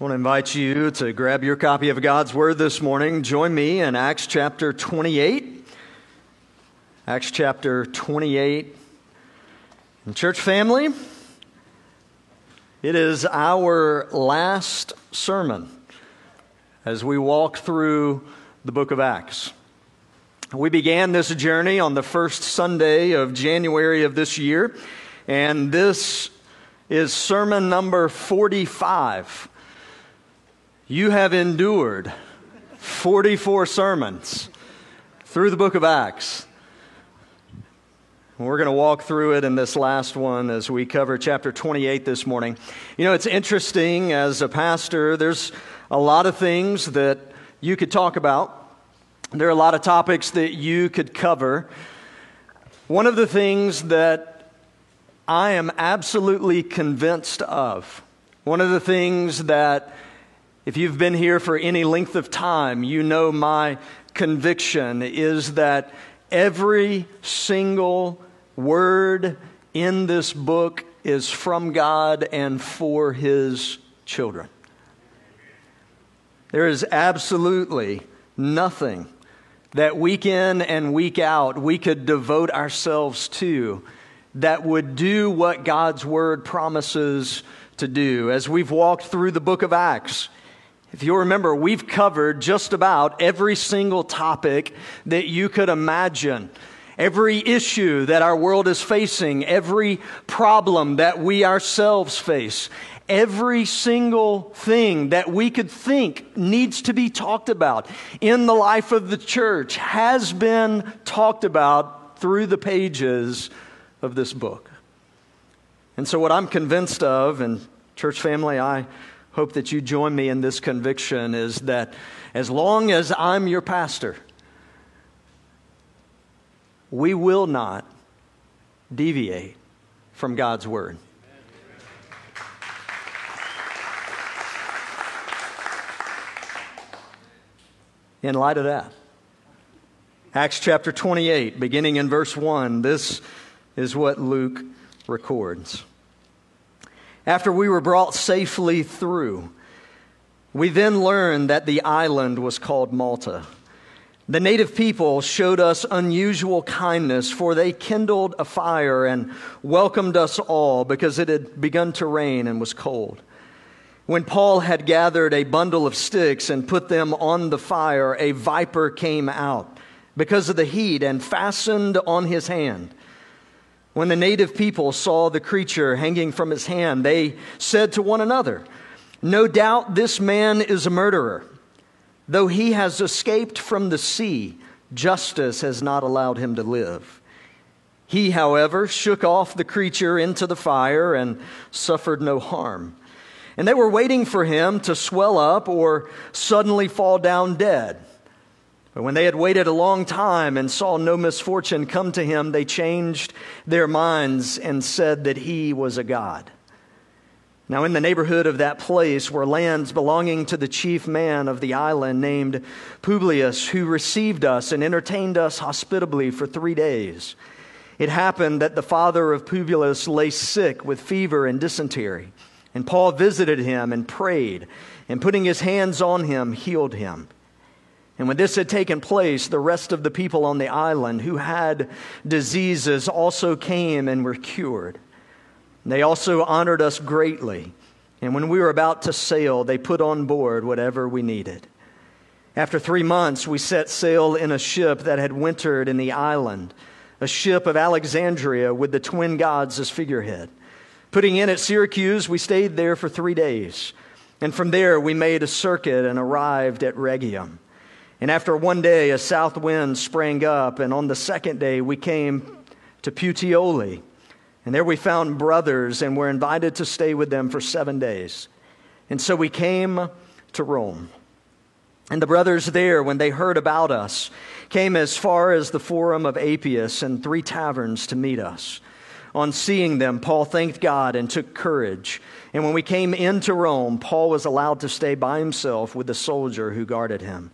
I want to invite you to grab your copy of God's Word this morning. Join me in Acts chapter 28. Acts chapter 28. And church family, it is our last sermon as we walk through the book of Acts. We began this journey on the first Sunday of January of this year, and this is sermon number 45. You have endured 44 sermons through the book of Acts. We're going to walk through it in this last one as we cover chapter 28 this morning. You know, it's interesting as a pastor, there's a lot of things that you could talk about. There are a lot of topics that you could cover. One of the things that I am absolutely convinced of, one of the things that if you've been here for any length of time, you know my conviction is that every single word in this book is from God and for His children. There is absolutely nothing that week in and week out we could devote ourselves to that would do what God's Word promises to do. As we've walked through the book of Acts, if you remember, we've covered just about every single topic that you could imagine. Every issue that our world is facing, every problem that we ourselves face, every single thing that we could think needs to be talked about in the life of the church has been talked about through the pages of this book. And so, what I'm convinced of, and church family, I hope that you join me in this conviction is that as long as I'm your pastor, we will not deviate from God's word. In light of that, Acts chapter 28, beginning in verse 1, this is what Luke records. After we were brought safely through, we then learned that the island was called Malta. The native people showed us unusual kindness, for they kindled a fire and welcomed us all because it had begun to rain and was cold. When Paul had gathered a bundle of sticks and put them on the fire, a viper came out because of the heat and fastened on his hand. When the native people saw the creature hanging from his hand, they said to one another, No doubt this man is a murderer. Though he has escaped from the sea, justice has not allowed him to live. He, however, shook off the creature into the fire and suffered no harm. And they were waiting for him to swell up or suddenly fall down dead. But when they had waited a long time and saw no misfortune come to him, they changed their minds and said that he was a god. Now, in the neighborhood of that place were lands belonging to the chief man of the island named Publius, who received us and entertained us hospitably for three days. It happened that the father of Publius lay sick with fever and dysentery, and Paul visited him and prayed, and putting his hands on him, healed him. And when this had taken place, the rest of the people on the island who had diseases also came and were cured. They also honored us greatly. And when we were about to sail, they put on board whatever we needed. After three months, we set sail in a ship that had wintered in the island, a ship of Alexandria with the twin gods as figurehead. Putting in at Syracuse, we stayed there for three days. And from there, we made a circuit and arrived at Rhegium. And after one day, a south wind sprang up, and on the second day, we came to Puteoli. And there we found brothers and were invited to stay with them for seven days. And so we came to Rome. And the brothers there, when they heard about us, came as far as the Forum of Appius and three taverns to meet us. On seeing them, Paul thanked God and took courage. And when we came into Rome, Paul was allowed to stay by himself with the soldier who guarded him.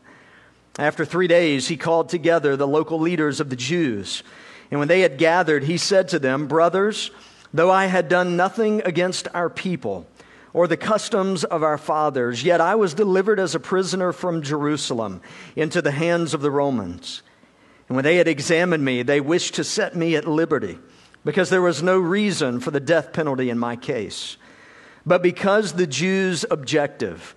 After three days, he called together the local leaders of the Jews. And when they had gathered, he said to them, Brothers, though I had done nothing against our people, or the customs of our fathers, yet I was delivered as a prisoner from Jerusalem into the hands of the Romans. And when they had examined me, they wished to set me at liberty, because there was no reason for the death penalty in my case. But because the Jews objective,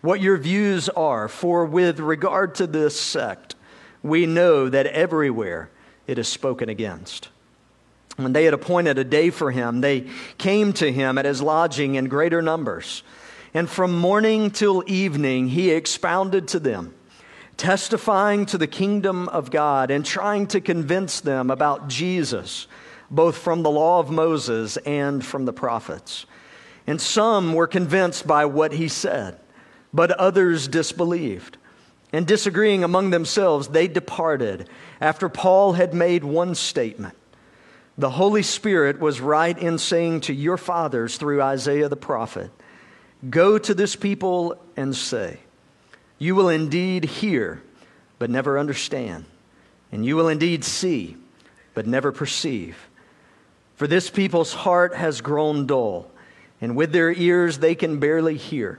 what your views are, for with regard to this sect, we know that everywhere it is spoken against. When they had appointed a day for him, they came to him at his lodging in greater numbers. And from morning till evening, he expounded to them, testifying to the kingdom of God and trying to convince them about Jesus, both from the law of Moses and from the prophets. And some were convinced by what he said, but others disbelieved. And disagreeing among themselves, they departed after Paul had made one statement the Holy Spirit was right in saying to your fathers through Isaiah the prophet, Go to this people and say, You will indeed hear, but never understand, and you will indeed see, but never perceive. For this people's heart has grown dull, and with their ears they can barely hear,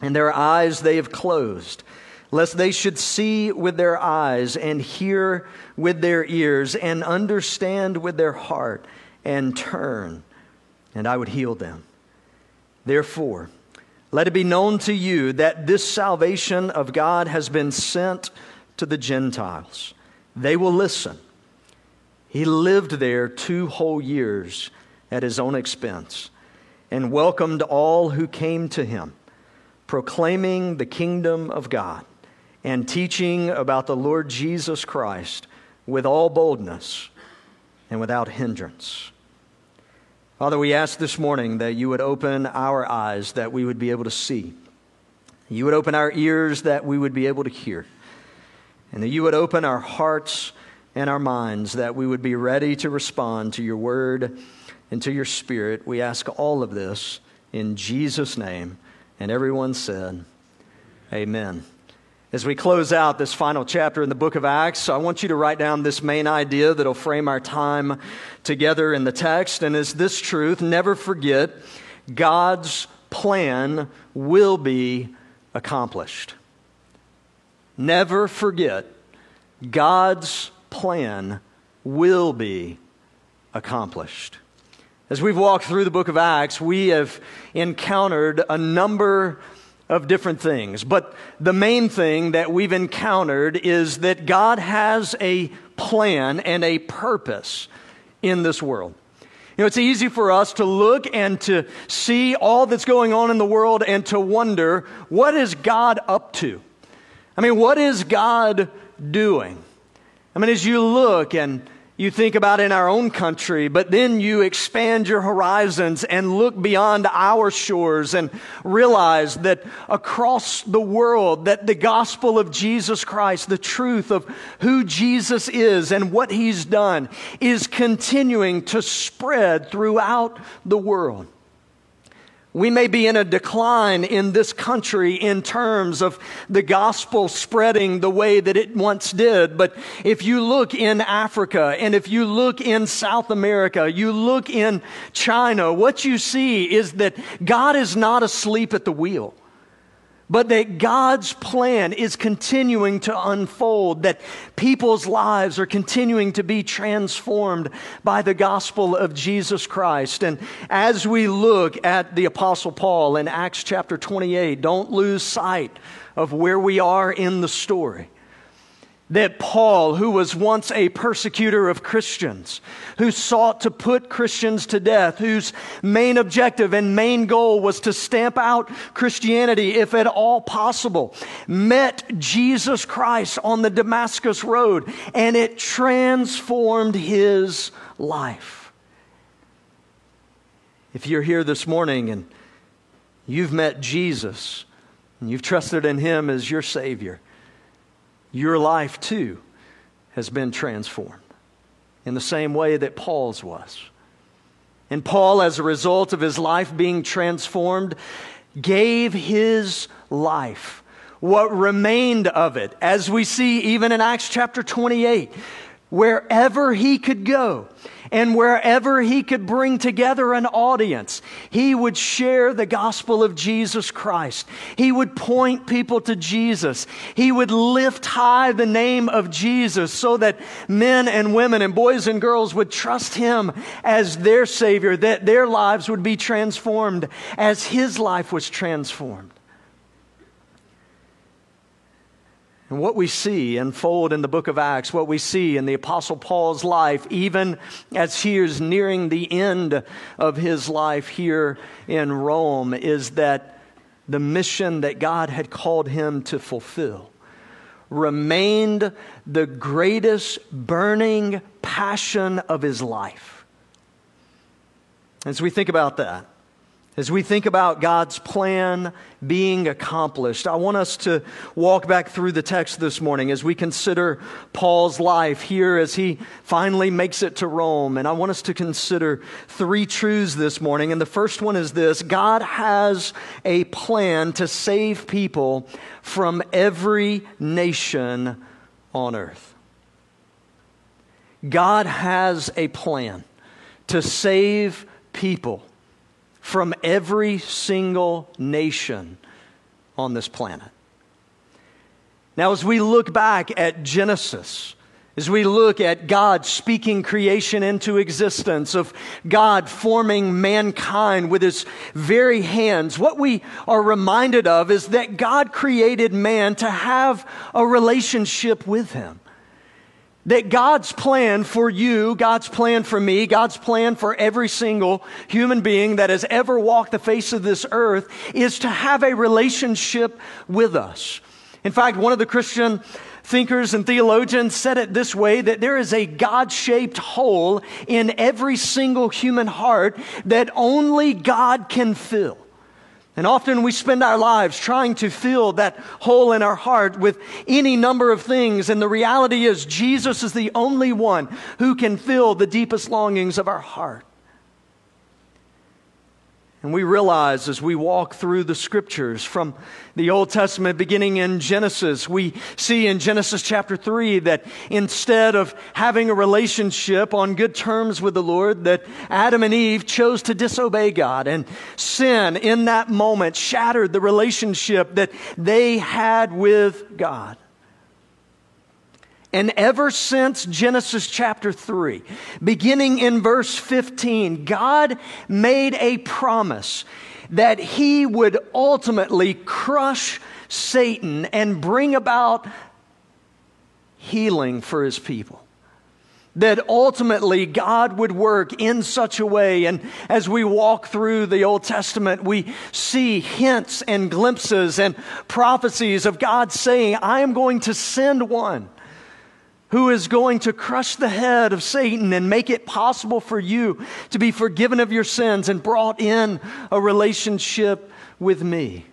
and their eyes they have closed lest they should see with their eyes and hear with their ears and understand with their heart and turn, and I would heal them. Therefore, let it be known to you that this salvation of God has been sent to the Gentiles. They will listen. He lived there two whole years at his own expense and welcomed all who came to him, proclaiming the kingdom of God and teaching about the Lord Jesus Christ with all boldness and without hindrance. Father, we ask this morning that you would open our eyes that we would be able to see. You would open our ears that we would be able to hear. And that you would open our hearts and our minds that we would be ready to respond to your word and to your spirit. We ask all of this in Jesus' name. And everyone said, Amen. As we close out this final chapter in the book of Acts, I want you to write down this main idea that'll frame our time together in the text. And is this truth never forget God's plan will be accomplished. Never forget God's plan will be accomplished. As we've walked through the book of Acts, we have encountered a number of different things. But the main thing that we've encountered is that God has a plan and a purpose in this world. You know, it's easy for us to look and to see all that's going on in the world and to wonder, what is God up to? I mean, what is God doing? I mean, as you look and you think about in our own country, but then you expand your horizons and look beyond our shores and realize that across the world that the gospel of Jesus Christ, the truth of who Jesus is and what he's done is continuing to spread throughout the world. We may be in a decline in this country in terms of the gospel spreading the way that it once did. But if you look in Africa and if you look in South America, you look in China, what you see is that God is not asleep at the wheel but that God's plan is continuing to unfold, that people's lives are continuing to be transformed by the gospel of Jesus Christ. And as we look at the Apostle Paul in Acts chapter 28, don't lose sight of where we are in the story that Paul, who was once a persecutor of Christians, who sought to put Christians to death, whose main objective and main goal was to stamp out Christianity if at all possible, met Jesus Christ on the Damascus Road and it transformed his life. If you're here this morning and you've met Jesus, and you've trusted in Him as your Savior, your life too has been transformed in the same way that Paul's was. And Paul, as a result of his life being transformed, gave his life, what remained of it, as we see even in Acts chapter 28, wherever he could go. And wherever he could bring together an audience, he would share the gospel of Jesus Christ. He would point people to Jesus. He would lift high the name of Jesus so that men and women and boys and girls would trust him as their Savior, that their lives would be transformed as his life was transformed. And what we see unfold in the book of Acts, what we see in the Apostle Paul's life, even as he is nearing the end of his life here in Rome, is that the mission that God had called him to fulfill remained the greatest burning passion of his life. As we think about that, as we think about God's plan being accomplished, I want us to walk back through the text this morning as we consider Paul's life here as he finally makes it to Rome. And I want us to consider three truths this morning. And the first one is this God has a plan to save people from every nation on earth. God has a plan to save people from every single nation on this planet. Now, as we look back at Genesis, as we look at God speaking creation into existence, of God forming mankind with his very hands, what we are reminded of is that God created man to have a relationship with him that God's plan for you, God's plan for me, God's plan for every single human being that has ever walked the face of this earth is to have a relationship with us. In fact, one of the Christian thinkers and theologians said it this way that there is a God shaped hole in every single human heart that only God can fill. And often we spend our lives trying to fill that hole in our heart with any number of things. And the reality is, Jesus is the only one who can fill the deepest longings of our heart. And we realize as we walk through the scriptures from the Old Testament, beginning in Genesis, we see in Genesis chapter 3 that instead of having a relationship on good terms with the Lord, that Adam and Eve chose to disobey God. And sin in that moment shattered the relationship that they had with God. And ever since Genesis chapter 3, beginning in verse 15, God made a promise that he would ultimately crush Satan and bring about healing for his people that ultimately God would work in such a way. And as we walk through the Old Testament, we see hints and glimpses and prophecies of God saying, I am going to send one who is going to crush the head of Satan and make it possible for you to be forgiven of your sins and brought in a relationship with me.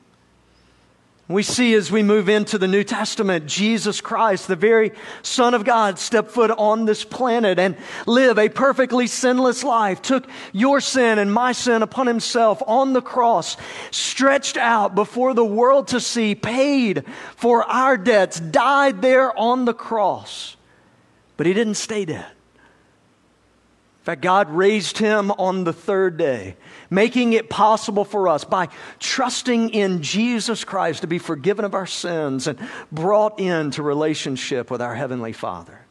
We see as we move into the New Testament, Jesus Christ, the very Son of God, stepped foot on this planet and lived a perfectly sinless life, took your sin and my sin upon himself on the cross, stretched out before the world to see, paid for our debts, died there on the cross but he didn't stay dead. In fact, God raised him on the third day, making it possible for us by trusting in Jesus Christ to be forgiven of our sins and brought into relationship with our Heavenly Father.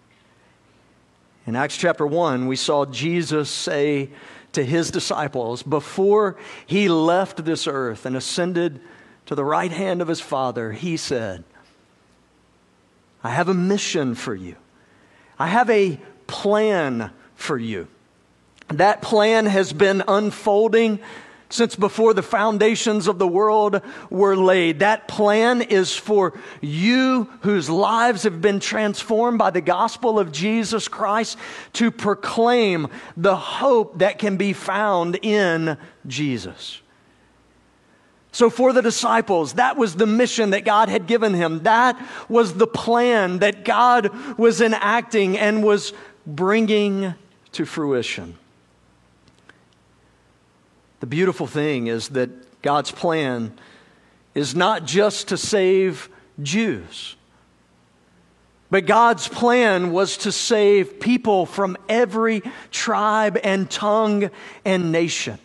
In Acts chapter 1, we saw Jesus say to his disciples before he left this earth and ascended to the right hand of his Father, he said, I have a mission for you. I have a plan for you. That plan has been unfolding since before the foundations of the world were laid. That plan is for you whose lives have been transformed by the gospel of Jesus Christ to proclaim the hope that can be found in Jesus. So, for the disciples, that was the mission that God had given him. That was the plan that God was enacting and was bringing to fruition. The beautiful thing is that God's plan is not just to save Jews, but God's plan was to save people from every tribe and tongue and nation.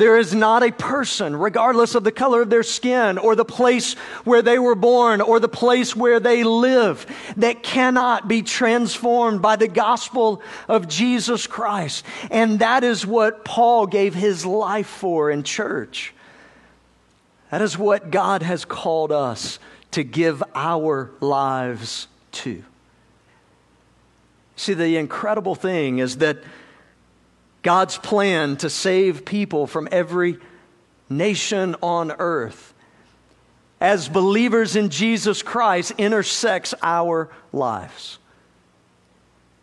There is not a person, regardless of the color of their skin or the place where they were born or the place where they live, that cannot be transformed by the gospel of Jesus Christ. And that is what Paul gave his life for in church. That is what God has called us to give our lives to. See, the incredible thing is that God's plan to save people from every nation on earth as believers in Jesus Christ intersects our lives.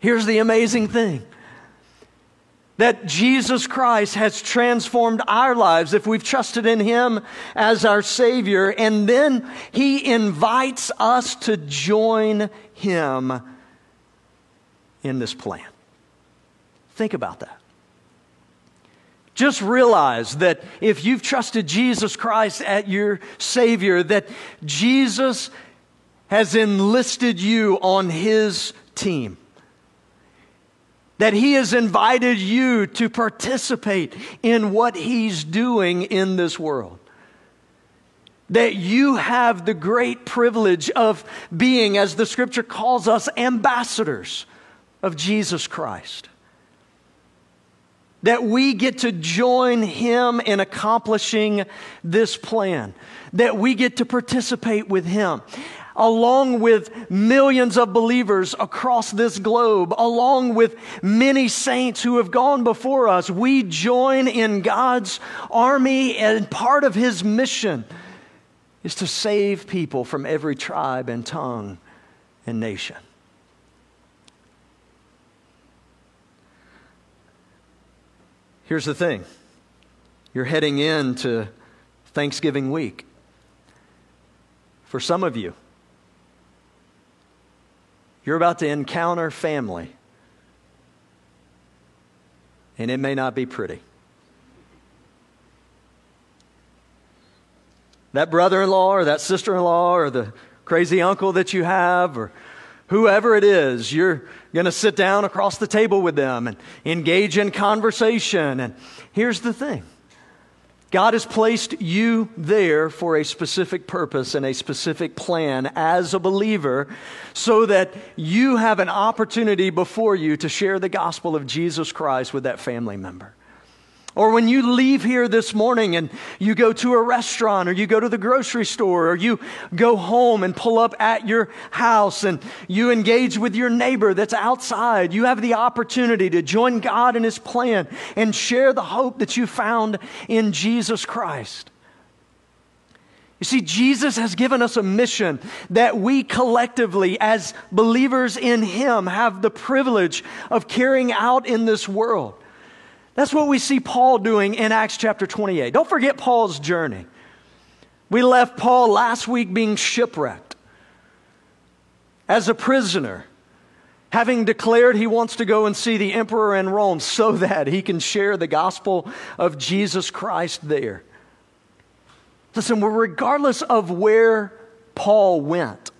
Here's the amazing thing that Jesus Christ has transformed our lives if we've trusted in Him as our Savior, and then He invites us to join Him in this plan. Think about that. Just realize that if you've trusted Jesus Christ at your Savior, that Jesus has enlisted you on His team. That He has invited you to participate in what He's doing in this world. That you have the great privilege of being, as the scripture calls us, ambassadors of Jesus Christ that we get to join him in accomplishing this plan, that we get to participate with him. Along with millions of believers across this globe, along with many saints who have gone before us, we join in God's army, and part of his mission is to save people from every tribe and tongue and nation. Here's the thing you're heading into Thanksgiving week. For some of you, you're about to encounter family, and it may not be pretty. That brother in law or that sister in law or the crazy uncle that you have or whoever it is, you're going to sit down across the table with them and engage in conversation. And here's the thing God has placed you there for a specific purpose and a specific plan as a believer so that you have an opportunity before you to share the gospel of Jesus Christ with that family member. Or when you leave here this morning and you go to a restaurant or you go to the grocery store or you go home and pull up at your house and you engage with your neighbor that's outside, you have the opportunity to join God in His plan and share the hope that you found in Jesus Christ. You see, Jesus has given us a mission that we collectively, as believers in Him, have the privilege of carrying out in this world. That's what we see Paul doing in Acts chapter 28. Don't forget Paul's journey. We left Paul last week being shipwrecked as a prisoner, having declared he wants to go and see the emperor in Rome so that he can share the gospel of Jesus Christ there. Listen, regardless of where Paul went,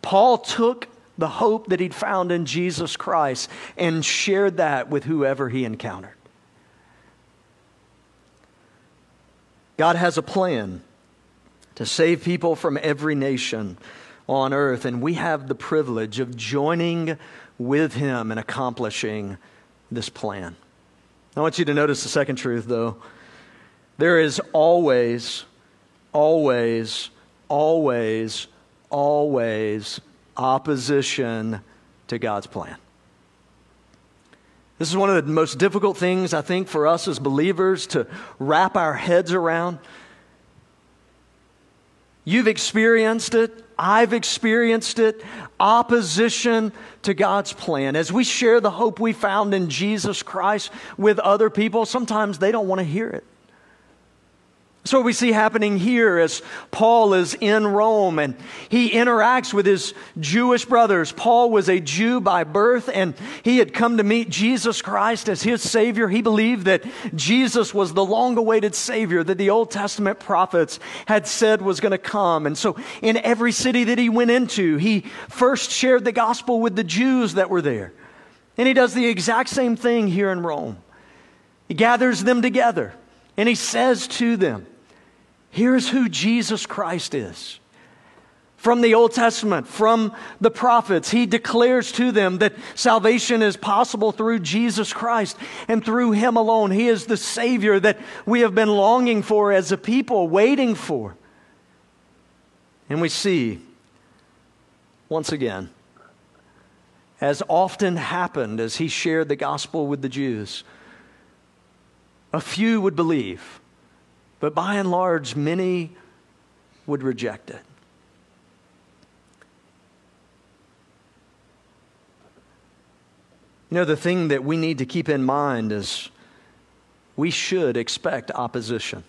Paul took the hope that he'd found in Jesus Christ and shared that with whoever he encountered. God has a plan to save people from every nation on earth, and we have the privilege of joining with him in accomplishing this plan. I want you to notice the second truth, though. There is always, always, always, always opposition to God's plan. This is one of the most difficult things, I think, for us as believers to wrap our heads around. You've experienced it. I've experienced it. Opposition to God's plan. As we share the hope we found in Jesus Christ with other people, sometimes they don't want to hear it. So what we see happening here as Paul is in Rome and he interacts with his Jewish brothers. Paul was a Jew by birth and he had come to meet Jesus Christ as his Savior. He believed that Jesus was the long awaited Savior that the Old Testament prophets had said was going to come. And so in every city that he went into, he first shared the gospel with the Jews that were there. And he does the exact same thing here in Rome. He gathers them together and he says to them, Here's who Jesus Christ is. From the Old Testament, from the prophets, he declares to them that salvation is possible through Jesus Christ and through him alone. He is the Savior that we have been longing for as a people, waiting for. And we see, once again, as often happened as he shared the gospel with the Jews, a few would believe but by and large, many would reject it. You know, the thing that we need to keep in mind is we should expect opposition.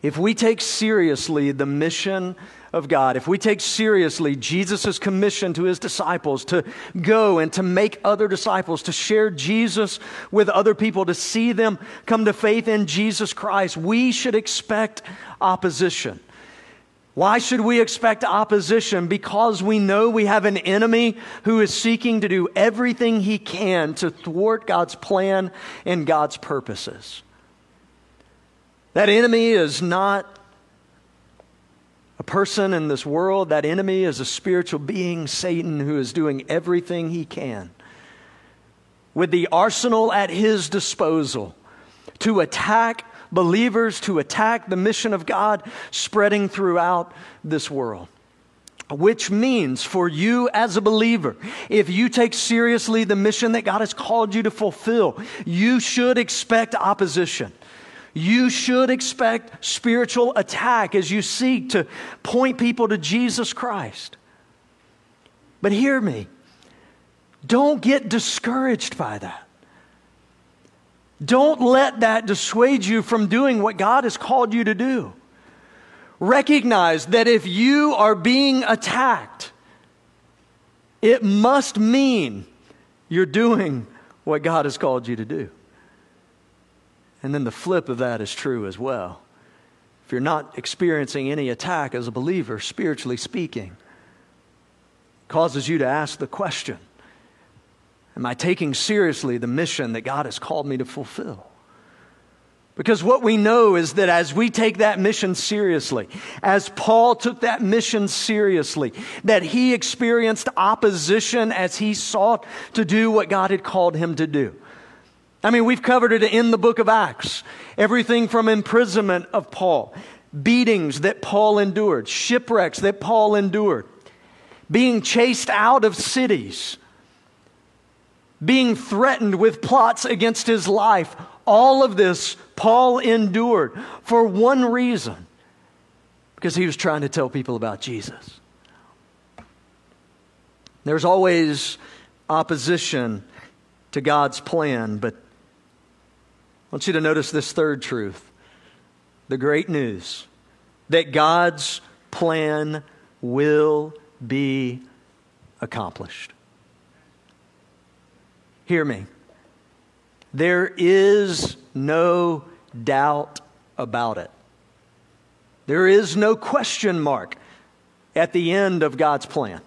If we take seriously the mission of God, if we take seriously Jesus' commission to his disciples to go and to make other disciples, to share Jesus with other people, to see them come to faith in Jesus Christ, we should expect opposition. Why should we expect opposition? Because we know we have an enemy who is seeking to do everything he can to thwart God's plan and God's purposes. That enemy is not a person in this world, that enemy is a spiritual being, Satan, who is doing everything he can with the arsenal at his disposal to attack believers, to attack the mission of God spreading throughout this world. Which means for you as a believer, if you take seriously the mission that God has called you to fulfill, you should expect opposition you should expect spiritual attack as you seek to point people to Jesus Christ. But hear me, don't get discouraged by that. Don't let that dissuade you from doing what God has called you to do. Recognize that if you are being attacked, it must mean you're doing what God has called you to do. And then the flip of that is true as well. If you're not experiencing any attack as a believer, spiritually speaking, causes you to ask the question Am I taking seriously the mission that God has called me to fulfill? Because what we know is that as we take that mission seriously, as Paul took that mission seriously, that he experienced opposition as he sought to do what God had called him to do. I mean, we've covered it in the book of Acts. Everything from imprisonment of Paul, beatings that Paul endured, shipwrecks that Paul endured, being chased out of cities, being threatened with plots against his life. All of this Paul endured for one reason because he was trying to tell people about Jesus. There's always opposition to God's plan, but I want you to notice this third truth the great news that God's plan will be accomplished. Hear me. There is no doubt about it. There is no question mark at the end of God's plan.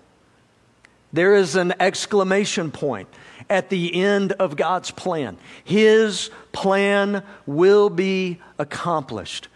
There is an exclamation point at the end of God's plan. His plan will be accomplished.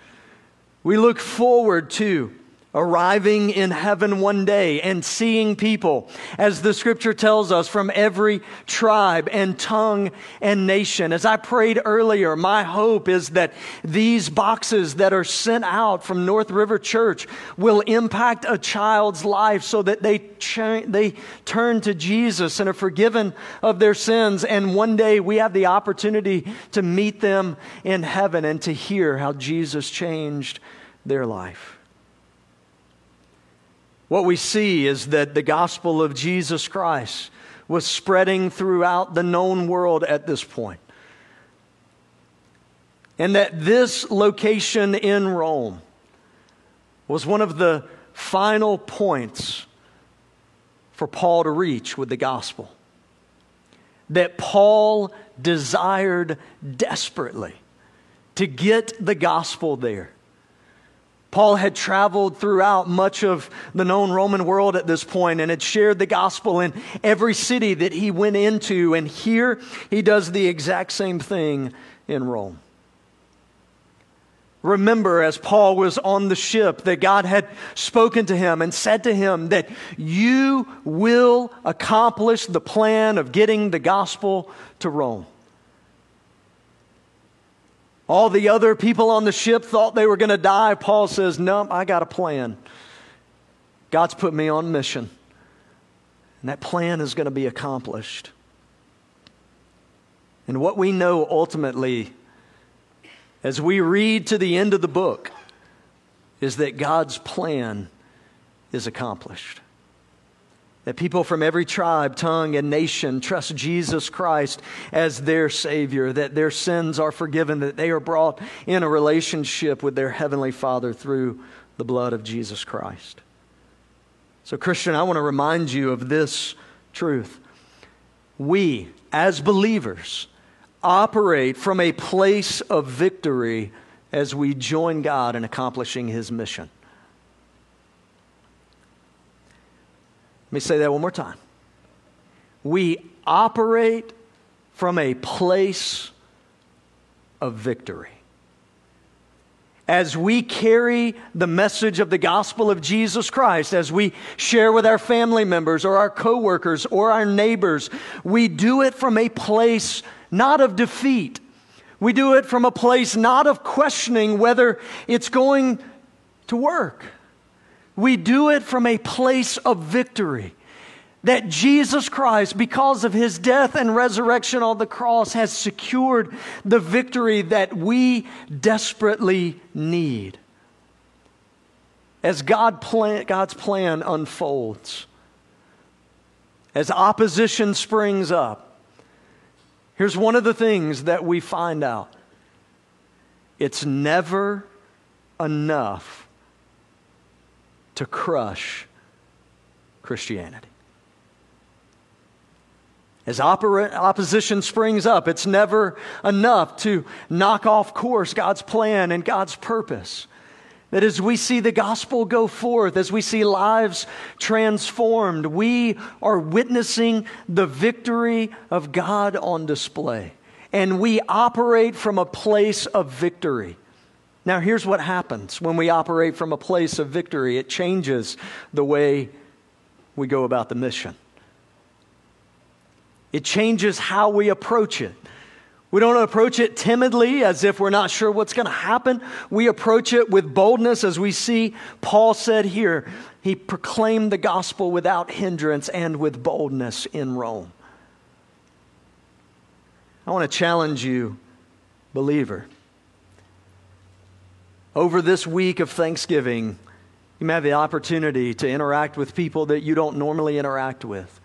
We look forward to arriving in heaven one day and seeing people, as the scripture tells us, from every tribe and tongue and nation. As I prayed earlier, my hope is that these boxes that are sent out from North River Church will impact a child's life so that they, ch- they turn to Jesus and are forgiven of their sins. And one day we have the opportunity to meet them in heaven and to hear how Jesus changed their life. What we see is that the gospel of Jesus Christ was spreading throughout the known world at this point. And that this location in Rome was one of the final points for Paul to reach with the gospel. That Paul desired desperately to get the gospel there. Paul had traveled throughout much of the known Roman world at this point and had shared the gospel in every city that he went into. And here he does the exact same thing in Rome. Remember, as Paul was on the ship, that God had spoken to him and said to him that you will accomplish the plan of getting the gospel to Rome. All the other people on the ship thought they were going to die. Paul says, No, I got a plan. God's put me on mission. And that plan is going to be accomplished. And what we know ultimately, as we read to the end of the book, is that God's plan is accomplished that people from every tribe, tongue, and nation trust Jesus Christ as their Savior, that their sins are forgiven, that they are brought in a relationship with their Heavenly Father through the blood of Jesus Christ. So, Christian, I want to remind you of this truth. We, as believers, operate from a place of victory as we join God in accomplishing His mission. Me say that one more time. We operate from a place of victory. As we carry the message of the gospel of Jesus Christ, as we share with our family members or our coworkers or our neighbors, we do it from a place not of defeat. We do it from a place not of questioning whether it's going to work. We do it from a place of victory. That Jesus Christ, because of his death and resurrection on the cross, has secured the victory that we desperately need. As God plan, God's plan unfolds, as opposition springs up, here's one of the things that we find out it's never enough to crush Christianity. As opposition springs up, it's never enough to knock off course God's plan and God's purpose. That as we see the gospel go forth, as we see lives transformed, we are witnessing the victory of God on display. And we operate from a place of victory. Now, here's what happens when we operate from a place of victory it changes the way we go about the mission, it changes how we approach it. We don't approach it timidly as if we're not sure what's going to happen. We approach it with boldness as we see Paul said here. He proclaimed the gospel without hindrance and with boldness in Rome. I want to challenge you, believer over this week of Thanksgiving, you may have the opportunity to interact with people that you don't normally interact with.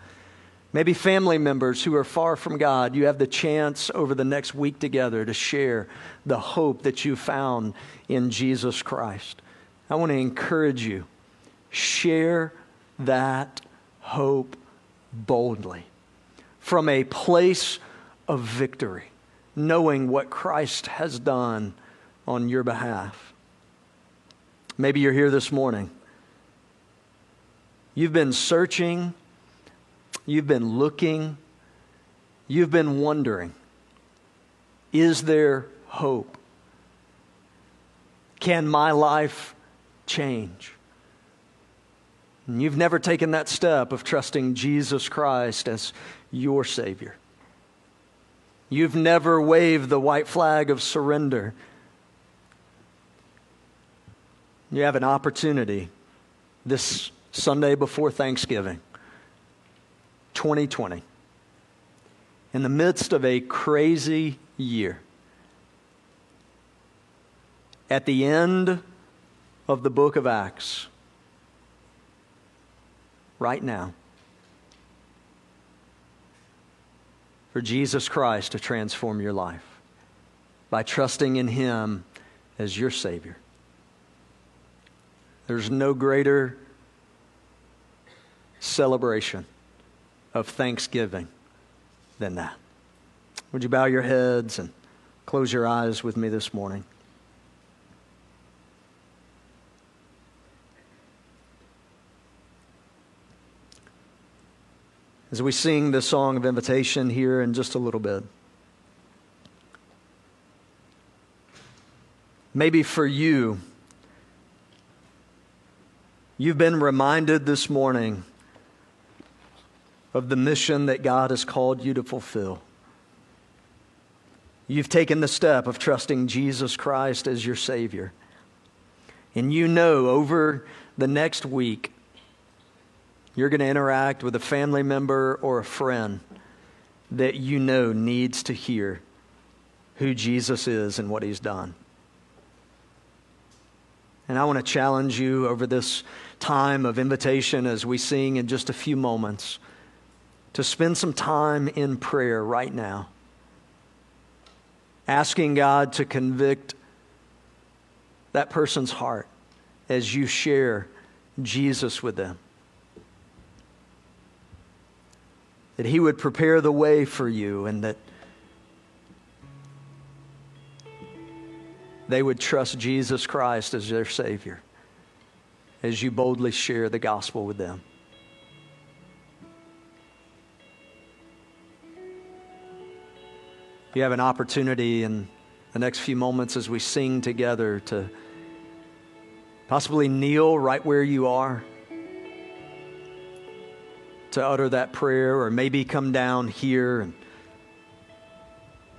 Maybe family members who are far from God. You have the chance over the next week together to share the hope that you found in Jesus Christ. I want to encourage you share that hope boldly from a place of victory, knowing what Christ has done on your behalf. Maybe you're here this morning. You've been searching, you've been looking, you've been wondering is there hope? Can my life change? And you've never taken that step of trusting Jesus Christ as your Savior. You've never waved the white flag of surrender you have an opportunity this Sunday before Thanksgiving, 2020, in the midst of a crazy year, at the end of the book of Acts, right now, for Jesus Christ to transform your life. by trusting in Him as your Savior. There's no greater celebration of thanksgiving than that. Would you bow your heads and close your eyes with me this morning? As we sing the song of invitation here in just a little bit. Maybe for you, you've been reminded this morning of the mission that God has called you to fulfill. You've taken the step of trusting Jesus Christ as your Savior. And you know over the next week, you're going to interact with a family member or a friend that you know needs to hear who Jesus is and what He's done. And I want to challenge you over this time of invitation as we sing in just a few moments to spend some time in prayer right now, asking God to convict that person's heart as you share Jesus with them. That He would prepare the way for you and that they would trust Jesus Christ as their Savior as you boldly share the gospel with them. You have an opportunity in the next few moments as we sing together to possibly kneel right where you are to utter that prayer, or maybe come down here,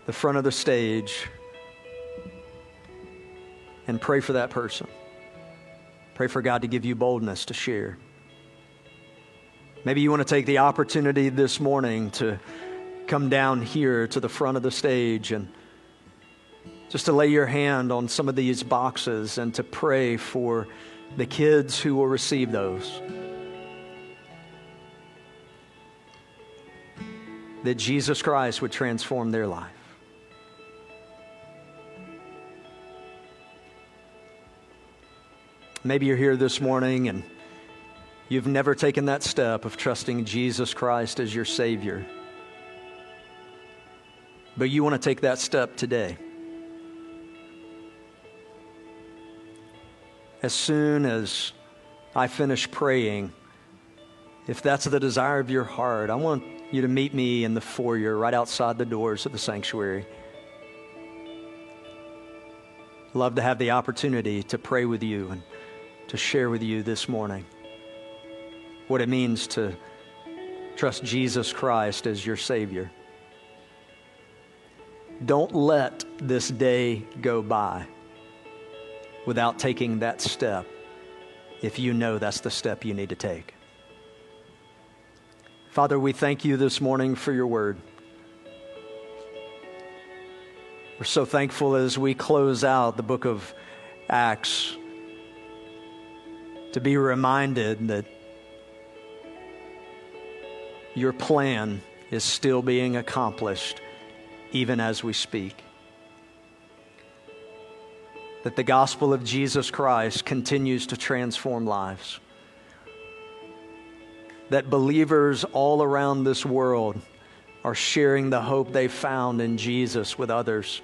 the front of the stage and pray for that person. Pray for God to give you boldness to share. Maybe you want to take the opportunity this morning to come down here to the front of the stage and just to lay your hand on some of these boxes and to pray for the kids who will receive those. That Jesus Christ would transform their life. Maybe you're here this morning and you've never taken that step of trusting Jesus Christ as your Savior. But you want to take that step today. As soon as I finish praying, if that's the desire of your heart, I want you to meet me in the foyer right outside the doors of the sanctuary. Love to have the opportunity to pray with you and to share with you this morning what it means to trust Jesus Christ as your Savior. Don't let this day go by without taking that step if you know that's the step you need to take. Father, we thank you this morning for your word. We're so thankful as we close out the book of Acts to be reminded that your plan is still being accomplished even as we speak. That the gospel of Jesus Christ continues to transform lives. That believers all around this world are sharing the hope they found in Jesus with others.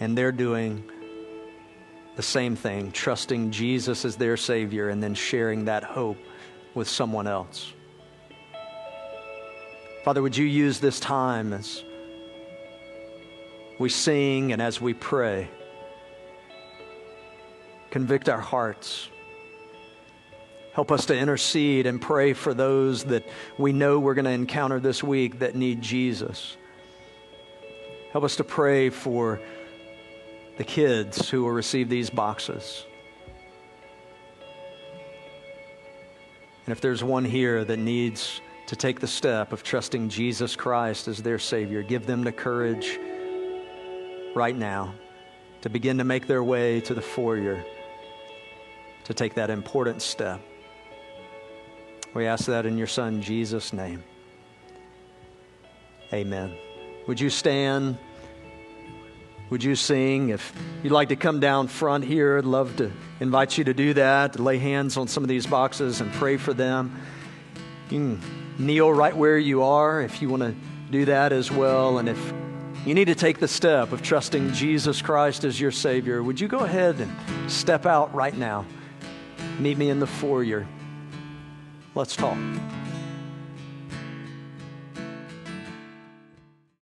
And they're doing the same thing, trusting Jesus as their Savior and then sharing that hope with someone else. Father, would you use this time as we sing and as we pray? Convict our hearts. Help us to intercede and pray for those that we know we're going to encounter this week that need Jesus. Help us to pray for the kids who will receive these boxes. And if there's one here that needs to take the step of trusting Jesus Christ as their Savior, give them the courage right now to begin to make their way to the foyer to take that important step. We ask that in your Son, Jesus' name. Amen. Would you stand? Would you sing? If you'd like to come down front here, I'd love to invite you to do that, to lay hands on some of these boxes and pray for them. You can kneel right where you are if you want to do that as well. And if you need to take the step of trusting Jesus Christ as your Savior, would you go ahead and step out right now? Meet me in the foyer. Let's talk.